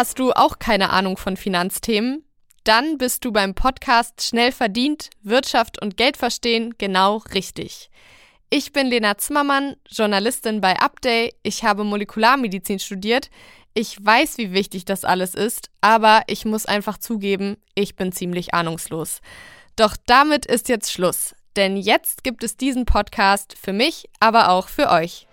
Hast du auch keine Ahnung von Finanzthemen? Dann bist du beim Podcast Schnell verdient, Wirtschaft und Geld verstehen genau richtig. Ich bin Lena Zimmermann, Journalistin bei Update. Ich habe Molekularmedizin studiert. Ich weiß, wie wichtig das alles ist, aber ich muss einfach zugeben, ich bin ziemlich ahnungslos. Doch damit ist jetzt Schluss, denn jetzt gibt es diesen Podcast für mich, aber auch für euch.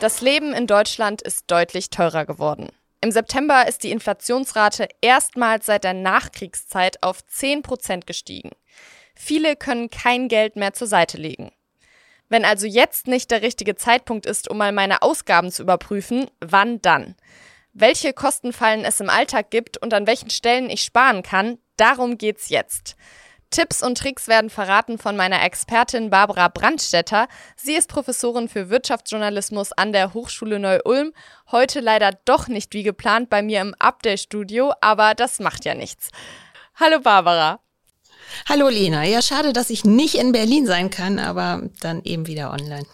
Das Leben in Deutschland ist deutlich teurer geworden. Im September ist die Inflationsrate erstmals seit der Nachkriegszeit auf 10 Prozent gestiegen. Viele können kein Geld mehr zur Seite legen. Wenn also jetzt nicht der richtige Zeitpunkt ist, um mal meine Ausgaben zu überprüfen, wann dann? Welche Kostenfallen es im Alltag gibt und an welchen Stellen ich sparen kann, darum geht's jetzt. Tipps und Tricks werden verraten von meiner Expertin Barbara Brandstetter. Sie ist Professorin für Wirtschaftsjournalismus an der Hochschule Neu-Ulm. Heute leider doch nicht wie geplant bei mir im Update-Studio, aber das macht ja nichts. Hallo Barbara. Hallo Lena. Ja, schade, dass ich nicht in Berlin sein kann, aber dann eben wieder online.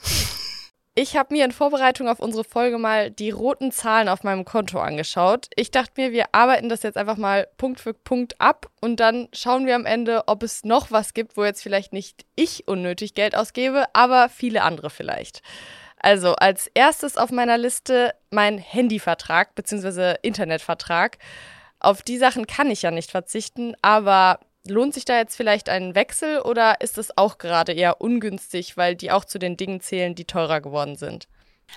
Ich habe mir in Vorbereitung auf unsere Folge mal die roten Zahlen auf meinem Konto angeschaut. Ich dachte mir, wir arbeiten das jetzt einfach mal Punkt für Punkt ab und dann schauen wir am Ende, ob es noch was gibt, wo jetzt vielleicht nicht ich unnötig Geld ausgebe, aber viele andere vielleicht. Also als erstes auf meiner Liste mein Handyvertrag bzw. Internetvertrag. Auf die Sachen kann ich ja nicht verzichten, aber lohnt sich da jetzt vielleicht ein Wechsel oder ist es auch gerade eher ungünstig, weil die auch zu den Dingen zählen, die teurer geworden sind?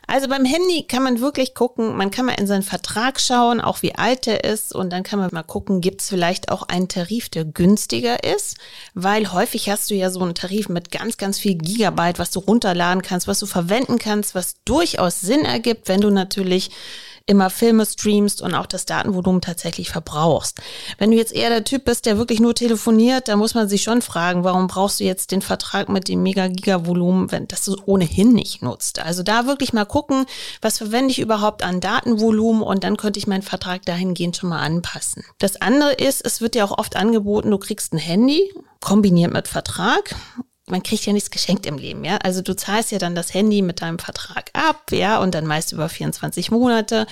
Also beim Handy kann man wirklich gucken, man kann mal in seinen Vertrag schauen, auch wie alt der ist und dann kann man mal gucken, gibt es vielleicht auch einen Tarif, der günstiger ist, weil häufig hast du ja so einen Tarif mit ganz, ganz viel Gigabyte, was du runterladen kannst, was du verwenden kannst, was durchaus Sinn ergibt, wenn du natürlich immer Filme streamst und auch das Datenvolumen tatsächlich verbrauchst. Wenn du jetzt eher der Typ bist, der wirklich nur telefoniert, da muss man sich schon fragen, warum brauchst du jetzt den Vertrag mit dem Mega-Giga-Volumen, wenn das du ohnehin nicht nutzt. Also da wirklich mal gucken, was verwende ich überhaupt an Datenvolumen und dann könnte ich meinen Vertrag dahingehend schon mal anpassen. Das andere ist, es wird ja auch oft angeboten, du kriegst ein Handy kombiniert mit Vertrag man kriegt ja nichts geschenkt im Leben, ja. Also du zahlst ja dann das Handy mit deinem Vertrag ab, ja, und dann meist über 24 Monate.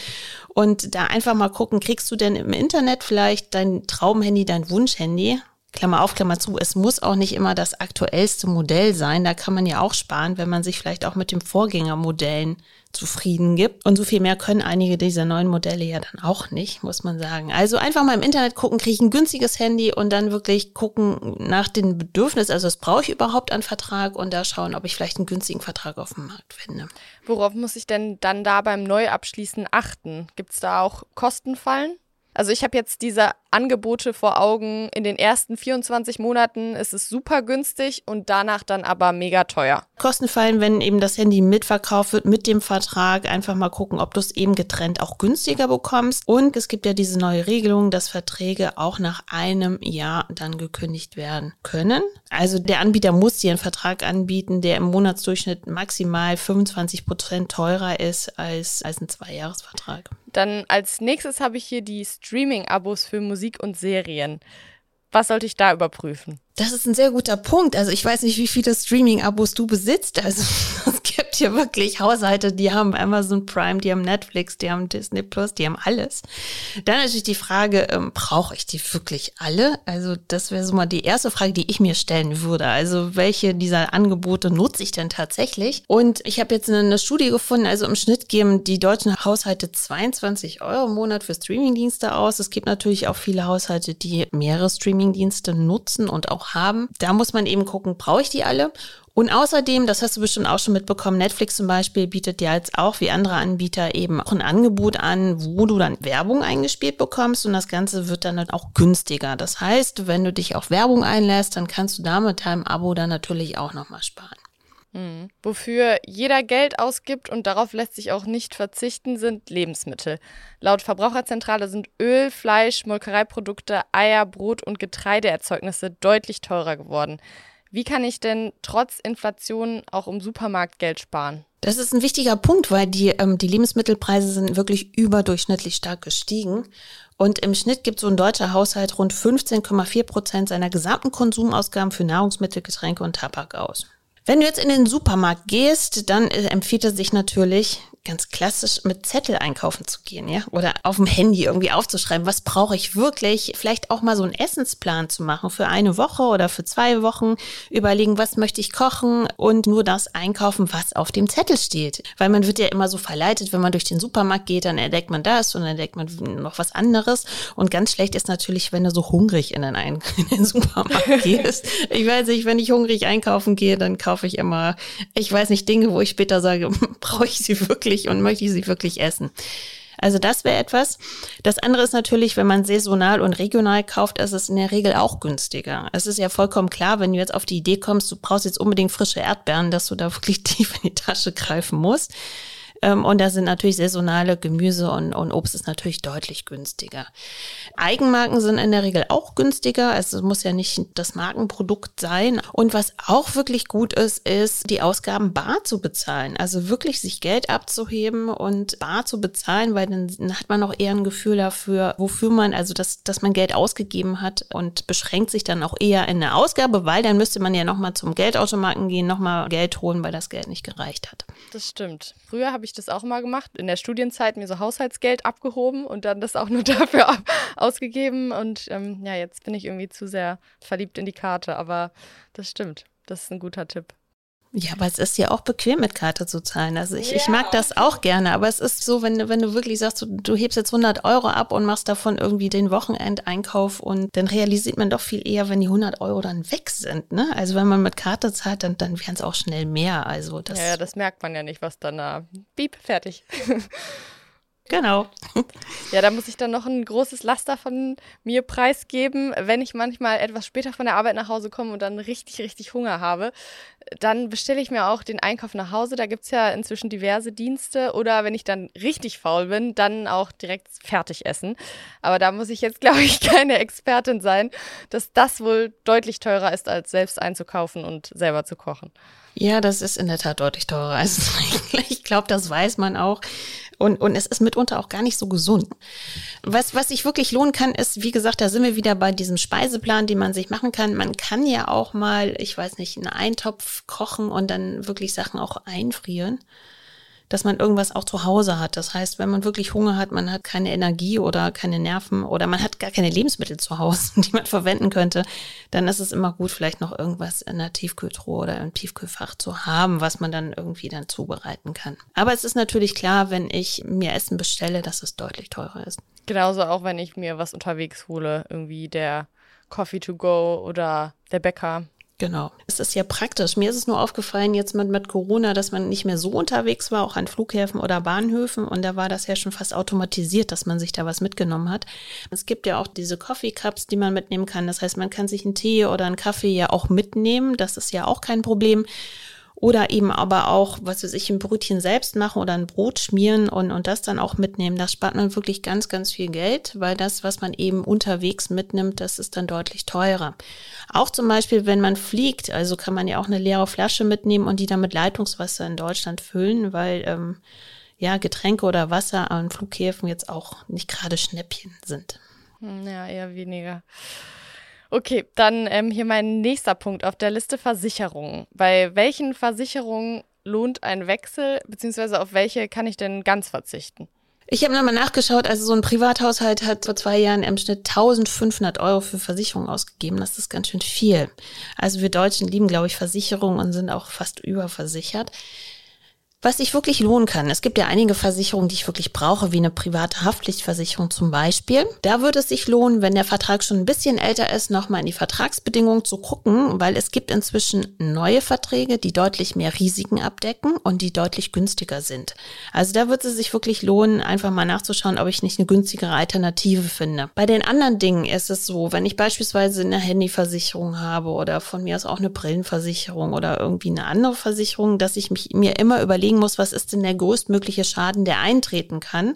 Und da einfach mal gucken, kriegst du denn im Internet vielleicht dein Traumhandy, dein Wunschhandy? Klammer auf, Klammer zu, es muss auch nicht immer das aktuellste Modell sein. Da kann man ja auch sparen, wenn man sich vielleicht auch mit den Vorgängermodellen zufrieden gibt. Und so viel mehr können einige dieser neuen Modelle ja dann auch nicht, muss man sagen. Also einfach mal im Internet gucken, kriege ich ein günstiges Handy und dann wirklich gucken nach den Bedürfnissen. Also was brauche ich überhaupt an Vertrag und da schauen, ob ich vielleicht einen günstigen Vertrag auf dem Markt finde. Worauf muss ich denn dann da beim Neuabschließen achten? Gibt es da auch Kostenfallen? Also ich habe jetzt diese Angebote vor Augen. In den ersten 24 Monaten ist es super günstig und danach dann aber mega teuer. Kosten fallen, wenn eben das Handy mitverkauft wird mit dem Vertrag. Einfach mal gucken, ob du es eben getrennt auch günstiger bekommst. Und es gibt ja diese neue Regelung, dass Verträge auch nach einem Jahr dann gekündigt werden können. Also der Anbieter muss dir einen Vertrag anbieten, der im Monatsdurchschnitt maximal 25 Prozent teurer ist als, als ein Zweijahresvertrag. Dann als nächstes habe ich hier die Streaming-Abos für Musik und Serien. Was sollte ich da überprüfen? Das ist ein sehr guter Punkt. Also ich weiß nicht, wie viele Streaming-Abos du besitzt. Also es gibt hier wirklich Haushalte, die haben Amazon Prime, die haben Netflix, die haben Disney Plus, die haben alles. Dann natürlich die Frage, ähm, brauche ich die wirklich alle? Also das wäre so mal die erste Frage, die ich mir stellen würde. Also welche dieser Angebote nutze ich denn tatsächlich? Und ich habe jetzt eine, eine Studie gefunden, also im Schnitt geben die deutschen Haushalte 22 Euro im Monat für Streamingdienste aus. Es gibt natürlich auch viele Haushalte, die mehrere Streamingdienste nutzen und auch haben. Da muss man eben gucken, brauche ich die alle? Und außerdem, das hast du bestimmt auch schon mitbekommen, Netflix zum Beispiel bietet ja jetzt auch wie andere Anbieter eben auch ein Angebot an, wo du dann Werbung eingespielt bekommst und das Ganze wird dann auch günstiger. Das heißt, wenn du dich auf Werbung einlässt, dann kannst du da mit deinem Abo dann natürlich auch nochmal sparen. Hm. Wofür jeder Geld ausgibt und darauf lässt sich auch nicht verzichten, sind Lebensmittel. Laut Verbraucherzentrale sind Öl, Fleisch, Molkereiprodukte, Eier, Brot und Getreideerzeugnisse deutlich teurer geworden. Wie kann ich denn trotz Inflation auch im Supermarkt Geld sparen? Das ist ein wichtiger Punkt, weil die, ähm, die Lebensmittelpreise sind wirklich überdurchschnittlich stark gestiegen. Und im Schnitt gibt so ein deutscher Haushalt rund 15,4 Prozent seiner gesamten Konsumausgaben für Nahrungsmittel, Getränke und Tabak aus. Wenn du jetzt in den Supermarkt gehst, dann äh, empfiehlt es sich natürlich, ganz klassisch mit Zettel einkaufen zu gehen, ja? Oder auf dem Handy irgendwie aufzuschreiben, was brauche ich wirklich? Vielleicht auch mal so einen Essensplan zu machen für eine Woche oder für zwei Wochen. Überlegen, was möchte ich kochen und nur das einkaufen, was auf dem Zettel steht. Weil man wird ja immer so verleitet, wenn man durch den Supermarkt geht, dann entdeckt man das und dann entdeckt man noch was anderes. Und ganz schlecht ist natürlich, wenn du so hungrig in den, Ein in den Supermarkt gehst. Ich weiß nicht, wenn ich hungrig einkaufen gehe, dann kaufe ich immer, ich weiß nicht, Dinge, wo ich später sage, brauche ich sie wirklich und möchte ich sie wirklich essen. Also das wäre etwas. Das andere ist natürlich, wenn man saisonal und regional kauft, ist es in der Regel auch günstiger. Es ist ja vollkommen klar, wenn du jetzt auf die Idee kommst, du brauchst jetzt unbedingt frische Erdbeeren, dass du da wirklich tief in die Tasche greifen musst. Ähm, und da sind natürlich saisonale Gemüse und, und Obst ist natürlich deutlich günstiger. Eigenmarken sind in der Regel auch günstiger. Also es muss ja nicht das Markenprodukt sein. Und was auch wirklich gut ist, ist, die Ausgaben bar zu bezahlen. Also wirklich sich Geld abzuheben und bar zu bezahlen, weil dann hat man auch eher ein Gefühl dafür, wofür man, also dass, dass man Geld ausgegeben hat und beschränkt sich dann auch eher in der Ausgabe, weil dann müsste man ja nochmal zum Geldautomaten gehen, nochmal Geld holen, weil das Geld nicht gereicht hat. Das stimmt. Früher habe ich das auch mal gemacht. In der Studienzeit mir so Haushaltsgeld abgehoben und dann das auch nur dafür ausgegeben. Und ähm, ja, jetzt bin ich irgendwie zu sehr verliebt in die Karte. Aber das stimmt. Das ist ein guter Tipp. Ja, aber es ist ja auch bequem mit Karte zu zahlen. Also ich, ja. ich mag das auch gerne, aber es ist so, wenn, wenn du wirklich sagst, du, du hebst jetzt 100 Euro ab und machst davon irgendwie den Wochenendeinkauf und dann realisiert man doch viel eher, wenn die 100 Euro dann weg sind. Ne? Also wenn man mit Karte zahlt, dann, dann wären es auch schnell mehr. Also das ja, ja, das merkt man ja nicht, was dann da, beep, fertig. Genau. Ja, da muss ich dann noch ein großes Laster von mir preisgeben, wenn ich manchmal etwas später von der Arbeit nach Hause komme und dann richtig, richtig Hunger habe. Dann bestelle ich mir auch den Einkauf nach Hause. Da gibt es ja inzwischen diverse Dienste. Oder wenn ich dann richtig faul bin, dann auch direkt fertig essen. Aber da muss ich jetzt, glaube ich, keine Expertin sein, dass das wohl deutlich teurer ist, als selbst einzukaufen und selber zu kochen. Ja, das ist in der Tat deutlich teurer. Also ich glaube, das weiß man auch. Und, und es ist mitunter auch gar nicht so gesund. Was, was sich wirklich lohnen kann, ist, wie gesagt, da sind wir wieder bei diesem Speiseplan, den man sich machen kann. Man kann ja auch mal, ich weiß nicht, einen Eintopf kochen und dann wirklich Sachen auch einfrieren dass man irgendwas auch zu Hause hat. Das heißt, wenn man wirklich Hunger hat, man hat keine Energie oder keine Nerven oder man hat gar keine Lebensmittel zu Hause, die man verwenden könnte, dann ist es immer gut, vielleicht noch irgendwas in der Tiefkühltruhe oder im Tiefkühlfach zu haben, was man dann irgendwie dann zubereiten kann. Aber es ist natürlich klar, wenn ich mir Essen bestelle, dass es deutlich teurer ist. Genauso auch, wenn ich mir was unterwegs hole, irgendwie der Coffee to go oder der Bäcker. Genau. Es ist ja praktisch. Mir ist es nur aufgefallen jetzt mit, mit Corona, dass man nicht mehr so unterwegs war, auch an Flughäfen oder Bahnhöfen. Und da war das ja schon fast automatisiert, dass man sich da was mitgenommen hat. Es gibt ja auch diese Coffee Cups, die man mitnehmen kann. Das heißt, man kann sich einen Tee oder einen Kaffee ja auch mitnehmen. Das ist ja auch kein Problem. Oder eben aber auch, was weiß ich, ein Brötchen selbst machen oder ein Brot schmieren und, und das dann auch mitnehmen. Da spart man wirklich ganz, ganz viel Geld, weil das, was man eben unterwegs mitnimmt, das ist dann deutlich teurer. Auch zum Beispiel, wenn man fliegt, also kann man ja auch eine leere Flasche mitnehmen und die dann mit Leitungswasser in Deutschland füllen, weil ähm, ja Getränke oder Wasser an Flughäfen jetzt auch nicht gerade Schnäppchen sind. Hm, ja, eher weniger. Okay, dann ähm, hier mein nächster Punkt auf der Liste Versicherungen. Bei welchen Versicherungen lohnt ein Wechsel, beziehungsweise auf welche kann ich denn ganz verzichten? Ich habe nochmal nachgeschaut, also so ein Privathaushalt hat vor zwei Jahren im Schnitt 1500 Euro für Versicherungen ausgegeben. Das ist ganz schön viel. Also wir Deutschen lieben, glaube ich, Versicherungen und sind auch fast überversichert. Was sich wirklich lohnen kann. Es gibt ja einige Versicherungen, die ich wirklich brauche, wie eine private Haftpflichtversicherung zum Beispiel. Da würde es sich lohnen, wenn der Vertrag schon ein bisschen älter ist, nochmal in die Vertragsbedingungen zu gucken, weil es gibt inzwischen neue Verträge, die deutlich mehr Risiken abdecken und die deutlich günstiger sind. Also da wird es sich wirklich lohnen, einfach mal nachzuschauen, ob ich nicht eine günstigere Alternative finde. Bei den anderen Dingen ist es so, wenn ich beispielsweise eine Handyversicherung habe oder von mir aus auch eine Brillenversicherung oder irgendwie eine andere Versicherung, dass ich mich mir immer überlege, überlegen muss, was ist denn der größtmögliche Schaden, der eintreten kann?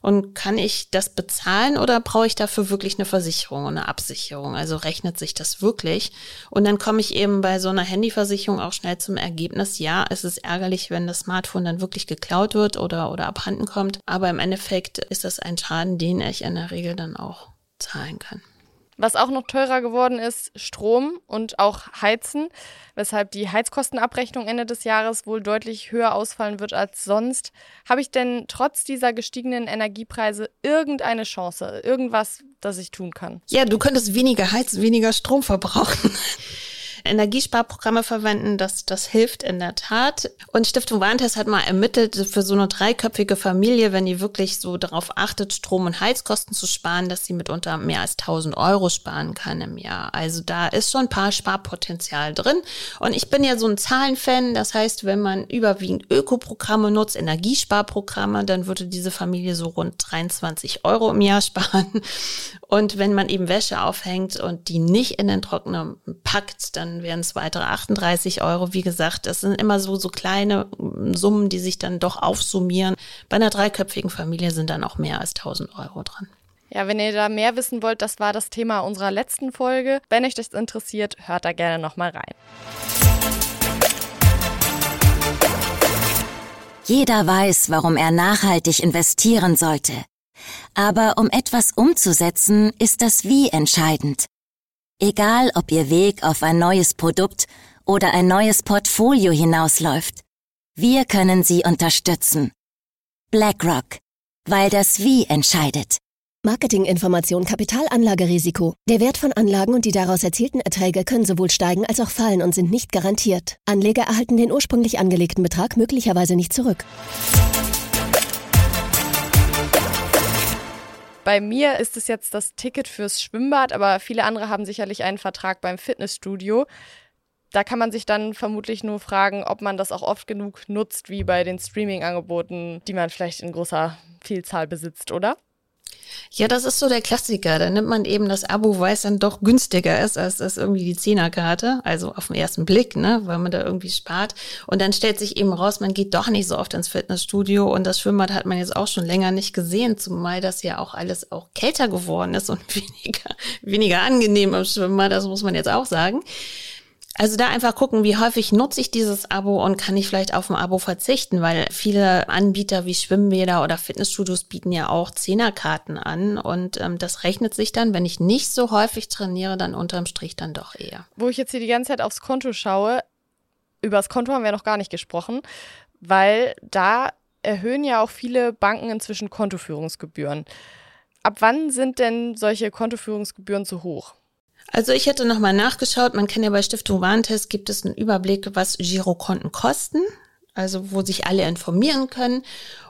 Und kann ich das bezahlen oder brauche ich dafür wirklich eine Versicherung, eine Absicherung? Also rechnet sich das wirklich? Und dann komme ich eben bei so einer Handyversicherung auch schnell zum Ergebnis, ja, es ist ärgerlich, wenn das Smartphone dann wirklich geklaut wird oder, oder abhanden kommt. Aber im Endeffekt ist das ein Schaden, den ich in der Regel dann auch zahlen kann. Was auch noch teurer geworden ist, Strom und auch Heizen, weshalb die Heizkostenabrechnung Ende des Jahres wohl deutlich höher ausfallen wird als sonst. Habe ich denn trotz dieser gestiegenen Energiepreise irgendeine Chance, irgendwas, das ich tun kann? Ja, du könntest weniger heizen, weniger Strom verbrauchen. Energiesparprogramme verwenden. Das, das hilft in der Tat. Und Stiftung Warentest hat mal ermittelt, für so eine dreiköpfige Familie, wenn die wirklich so darauf achtet, Strom- und Heizkosten zu sparen, dass sie mitunter mehr als 1000 Euro sparen kann im Jahr. Also da ist schon ein paar Sparpotenzial drin. Und ich bin ja so ein Zahlenfan. Das heißt, wenn man überwiegend Ökoprogramme nutzt, Energiesparprogramme, dann würde diese Familie so rund 23 Euro im Jahr sparen. Und wenn man eben Wäsche aufhängt und die nicht in den Trockner packt, dann wären es weitere 38 Euro. Wie gesagt, das sind immer so, so kleine mm, Summen, die sich dann doch aufsummieren. Bei einer dreiköpfigen Familie sind dann auch mehr als 1000 Euro dran. Ja, wenn ihr da mehr wissen wollt, das war das Thema unserer letzten Folge. Wenn euch das interessiert, hört da gerne nochmal rein. Jeder weiß, warum er nachhaltig investieren sollte. Aber um etwas umzusetzen, ist das Wie entscheidend. Egal, ob Ihr Weg auf ein neues Produkt oder ein neues Portfolio hinausläuft, wir können Sie unterstützen. BlackRock, weil das Wie entscheidet. Marketinginformation Kapitalanlagerisiko. Der Wert von Anlagen und die daraus erzielten Erträge können sowohl steigen als auch fallen und sind nicht garantiert. Anleger erhalten den ursprünglich angelegten Betrag möglicherweise nicht zurück. Bei mir ist es jetzt das Ticket fürs Schwimmbad, aber viele andere haben sicherlich einen Vertrag beim Fitnessstudio. Da kann man sich dann vermutlich nur fragen, ob man das auch oft genug nutzt, wie bei den Streaming-Angeboten, die man vielleicht in großer Vielzahl besitzt, oder? Ja, das ist so der Klassiker. Da nimmt man eben das Abo, weil es dann doch günstiger ist als das irgendwie die Zehnerkarte. Also auf den ersten Blick, ne, weil man da irgendwie spart. Und dann stellt sich eben raus, man geht doch nicht so oft ins Fitnessstudio und das Schwimmbad hat man jetzt auch schon länger nicht gesehen, zumal das ja auch alles auch kälter geworden ist und weniger, weniger angenehm im Schwimmbad. Das muss man jetzt auch sagen. Also da einfach gucken, wie häufig nutze ich dieses Abo und kann ich vielleicht auf ein Abo verzichten, weil viele Anbieter wie Schwimmbäder oder Fitnessstudios bieten ja auch Zehnerkarten an und ähm, das rechnet sich dann, wenn ich nicht so häufig trainiere, dann unterm Strich dann doch eher. Wo ich jetzt hier die ganze Zeit aufs Konto schaue, über das Konto haben wir noch gar nicht gesprochen, weil da erhöhen ja auch viele Banken inzwischen Kontoführungsgebühren. Ab wann sind denn solche Kontoführungsgebühren zu hoch? Also ich hätte nochmal nachgeschaut, man kann ja bei Stiftung Warentest gibt es einen Überblick, was Girokonten kosten, also wo sich alle informieren können.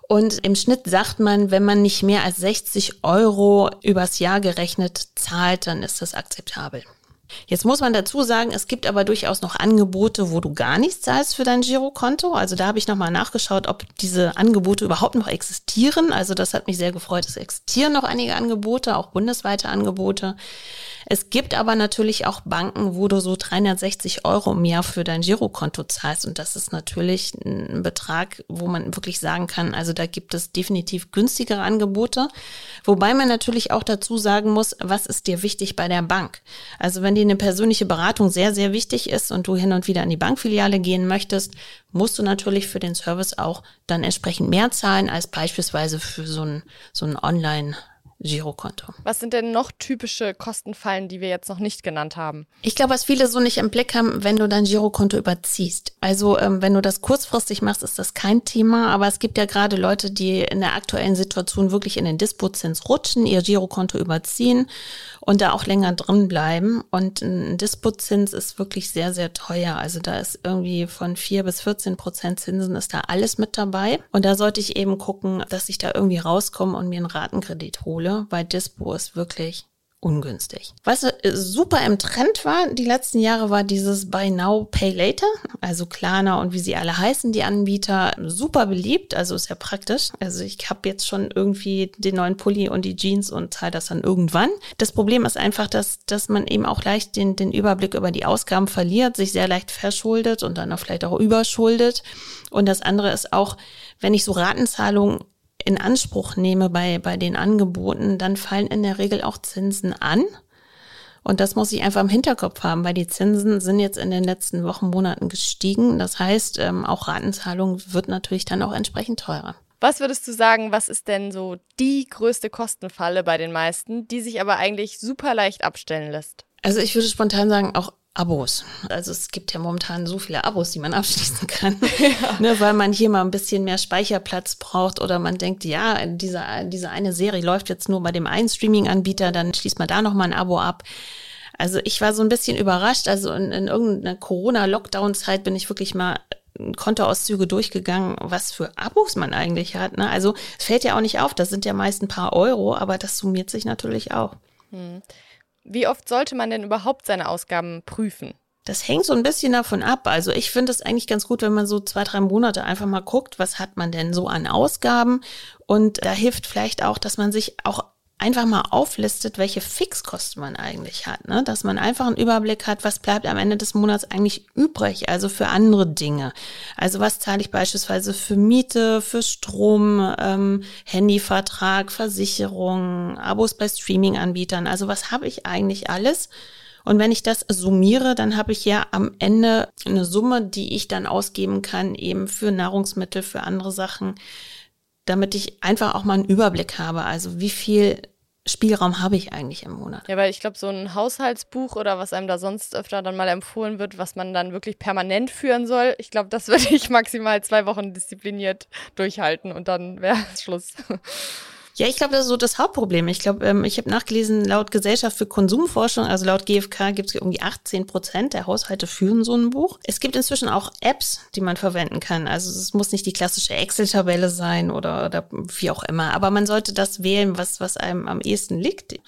Und im Schnitt sagt man, wenn man nicht mehr als 60 Euro übers Jahr gerechnet zahlt, dann ist das akzeptabel. Jetzt muss man dazu sagen, es gibt aber durchaus noch Angebote, wo du gar nichts zahlst für dein Girokonto. Also da habe ich nochmal nachgeschaut, ob diese Angebote überhaupt noch existieren. Also das hat mich sehr gefreut. Es existieren noch einige Angebote, auch bundesweite Angebote. Es gibt aber natürlich auch Banken, wo du so 360 Euro im Jahr für dein Girokonto zahlst. Und das ist natürlich ein Betrag, wo man wirklich sagen kann, also da gibt es definitiv günstigere Angebote. Wobei man natürlich auch dazu sagen muss, was ist dir wichtig bei der Bank? Also wenn dir eine persönliche Beratung sehr, sehr wichtig ist und du hin und wieder an die Bankfiliale gehen möchtest, musst du natürlich für den Service auch dann entsprechend mehr zahlen als beispielsweise für so ein, so ein Online- Girokonto. Was sind denn noch typische Kostenfallen, die wir jetzt noch nicht genannt haben? Ich glaube, was viele so nicht im Blick haben, wenn du dein Girokonto überziehst. Also ähm, wenn du das kurzfristig machst, ist das kein Thema, aber es gibt ja gerade Leute, die in der aktuellen Situation wirklich in den Dispozins rutschen, ihr Girokonto überziehen und da auch länger drin bleiben. Und ein Dispozins ist wirklich sehr, sehr teuer. Also da ist irgendwie von vier bis 14 Prozent Zinsen ist da alles mit dabei. Und da sollte ich eben gucken, dass ich da irgendwie rauskomme und mir einen Ratenkredit hole. Schule, weil Dispo ist wirklich ungünstig. Was äh, super im Trend war die letzten Jahre, war dieses Buy Now, Pay Later. Also Klarna und wie sie alle heißen, die Anbieter, super beliebt. Also ist ja praktisch. Also ich habe jetzt schon irgendwie den neuen Pulli und die Jeans und zahle das dann irgendwann. Das Problem ist einfach, dass, dass man eben auch leicht den, den Überblick über die Ausgaben verliert, sich sehr leicht verschuldet und dann auch vielleicht auch überschuldet. Und das andere ist auch, wenn ich so Ratenzahlungen in Anspruch nehme bei, bei den Angeboten, dann fallen in der Regel auch Zinsen an. Und das muss ich einfach im Hinterkopf haben, weil die Zinsen sind jetzt in den letzten Wochen, Monaten gestiegen. Das heißt, ähm, auch Ratenzahlung wird natürlich dann auch entsprechend teurer. Was würdest du sagen, was ist denn so die größte Kostenfalle bei den meisten, die sich aber eigentlich super leicht abstellen lässt? Also ich würde spontan sagen, auch Abos. Also es gibt ja momentan so viele Abos, die man abschließen kann, ja. ne, weil man hier mal ein bisschen mehr Speicherplatz braucht oder man denkt, ja, diese, diese eine Serie läuft jetzt nur bei dem einen Streaming-Anbieter, dann schließt man da nochmal ein Abo ab. Also ich war so ein bisschen überrascht. Also in, in irgendeiner Corona-Lockdown-Zeit bin ich wirklich mal Kontoauszüge durchgegangen, was für Abos man eigentlich hat. Ne? Also es fällt ja auch nicht auf, das sind ja meist ein paar Euro, aber das summiert sich natürlich auch. Hm. Wie oft sollte man denn überhaupt seine Ausgaben prüfen? Das hängt so ein bisschen davon ab. Also ich finde es eigentlich ganz gut, wenn man so zwei, drei Monate einfach mal guckt, was hat man denn so an Ausgaben. Und da hilft vielleicht auch, dass man sich auch einfach mal auflistet, welche Fixkosten man eigentlich hat, ne? dass man einfach einen Überblick hat, was bleibt am Ende des Monats eigentlich übrig, also für andere Dinge. Also was zahle ich beispielsweise für Miete, für Strom, ähm, Handyvertrag, Versicherung, Abos bei Streaming-Anbietern, also was habe ich eigentlich alles? Und wenn ich das summiere, dann habe ich ja am Ende eine Summe, die ich dann ausgeben kann, eben für Nahrungsmittel, für andere Sachen, damit ich einfach auch mal einen Überblick habe. Also wie viel Spielraum habe ich eigentlich im Monat? Ja, weil ich glaube, so ein Haushaltsbuch oder was einem da sonst öfter dann mal empfohlen wird, was man dann wirklich permanent führen soll, ich glaube, das würde ich maximal zwei Wochen diszipliniert durchhalten und dann wäre Schluss. Ja, ich glaube, das ist so das Hauptproblem. Ich glaube, ähm, ich habe nachgelesen, laut Gesellschaft für Konsumforschung, also laut GfK, gibt es irgendwie 18 Prozent der Haushalte führen so ein Buch. Es gibt inzwischen auch Apps, die man verwenden kann. Also es muss nicht die klassische Excel-Tabelle sein oder, oder wie auch immer. Aber man sollte das wählen, was, was einem am ehesten liegt.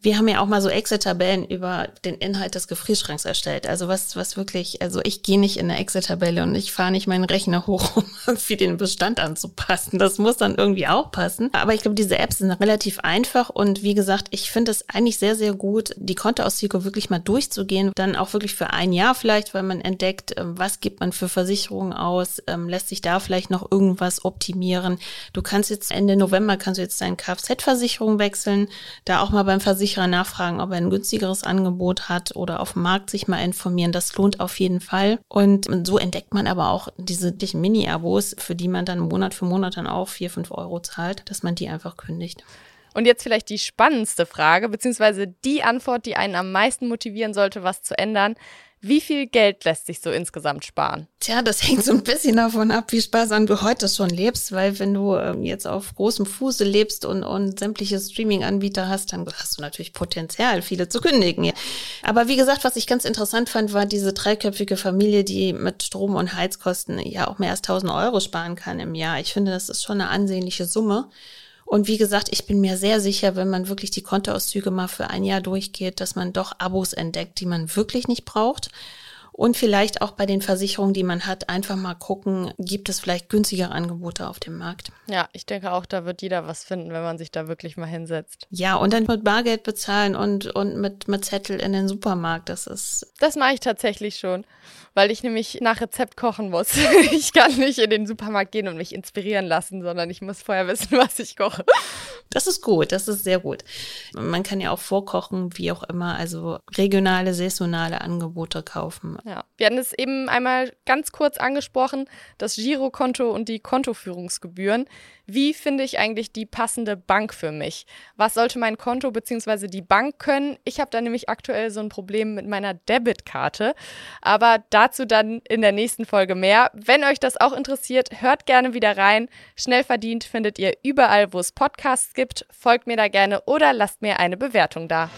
Wir haben ja auch mal so Excel-Tabellen über den Inhalt des Gefrierschranks erstellt. Also was, was wirklich, also ich gehe nicht in eine Excel-Tabelle und ich fahre nicht meinen Rechner hoch, um irgendwie den Bestand anzupassen. Das muss dann irgendwie auch passen. Aber ich glaube, diese diese Apps sind relativ einfach und wie gesagt, ich finde es eigentlich sehr, sehr gut, die Kontoauszüge wirklich mal durchzugehen, dann auch wirklich für ein Jahr vielleicht, weil man entdeckt, ähm, was gibt man für Versicherungen aus, ähm, lässt sich da vielleicht noch irgendwas optimieren. Du kannst jetzt Ende November kannst du jetzt deine Kfz-Versicherung wechseln, da auch mal beim Versicherer nachfragen, ob er ein günstigeres Angebot hat oder auf dem Markt sich mal informieren. Das lohnt auf jeden Fall. Und so entdeckt man aber auch diese Mini-Abos, für die man dann Monat für Monat dann auch vier, fünf Euro zahlt, dass man die einfach angekündigt. Und jetzt vielleicht die spannendste Frage, beziehungsweise die Antwort, die einen am meisten motivieren sollte, was zu ändern. Wie viel Geld lässt sich so insgesamt sparen? Tja, das hängt so ein bisschen davon ab, wie sparsam du heute schon lebst, weil wenn du ähm, jetzt auf großem Fuße lebst und, und sämtliche Streaming-Anbieter hast, dann hast du natürlich Potenzial, viele zu kündigen. Aber wie gesagt, was ich ganz interessant fand, war diese dreiköpfige Familie, die mit Strom und Heizkosten ja auch mehr als 1000 Euro sparen kann im Jahr. Ich finde, das ist schon eine ansehnliche Summe. Und wie gesagt, ich bin mir sehr sicher, wenn man wirklich die Kontoauszüge mal für ein Jahr durchgeht, dass man doch Abos entdeckt, die man wirklich nicht braucht. Und vielleicht auch bei den Versicherungen, die man hat, einfach mal gucken, gibt es vielleicht günstigere Angebote auf dem Markt. Ja, ich denke auch, da wird jeder was finden, wenn man sich da wirklich mal hinsetzt. Ja, und dann mit Bargeld bezahlen und, und mit, mit Zettel in den Supermarkt, das ist. Das mache ich tatsächlich schon weil ich nämlich nach Rezept kochen muss. Ich kann nicht in den Supermarkt gehen und mich inspirieren lassen, sondern ich muss vorher wissen, was ich koche. Das ist gut, das ist sehr gut. Man kann ja auch vorkochen, wie auch immer, also regionale, saisonale Angebote kaufen. Ja, wir hatten es eben einmal ganz kurz angesprochen, das Girokonto und die Kontoführungsgebühren. Wie finde ich eigentlich die passende Bank für mich? Was sollte mein Konto bzw. die Bank können? Ich habe da nämlich aktuell so ein Problem mit meiner Debitkarte, aber dazu dann in der nächsten Folge mehr. Wenn euch das auch interessiert, hört gerne wieder rein. Schnell verdient findet ihr überall, wo es Podcasts gibt. Folgt mir da gerne oder lasst mir eine Bewertung da.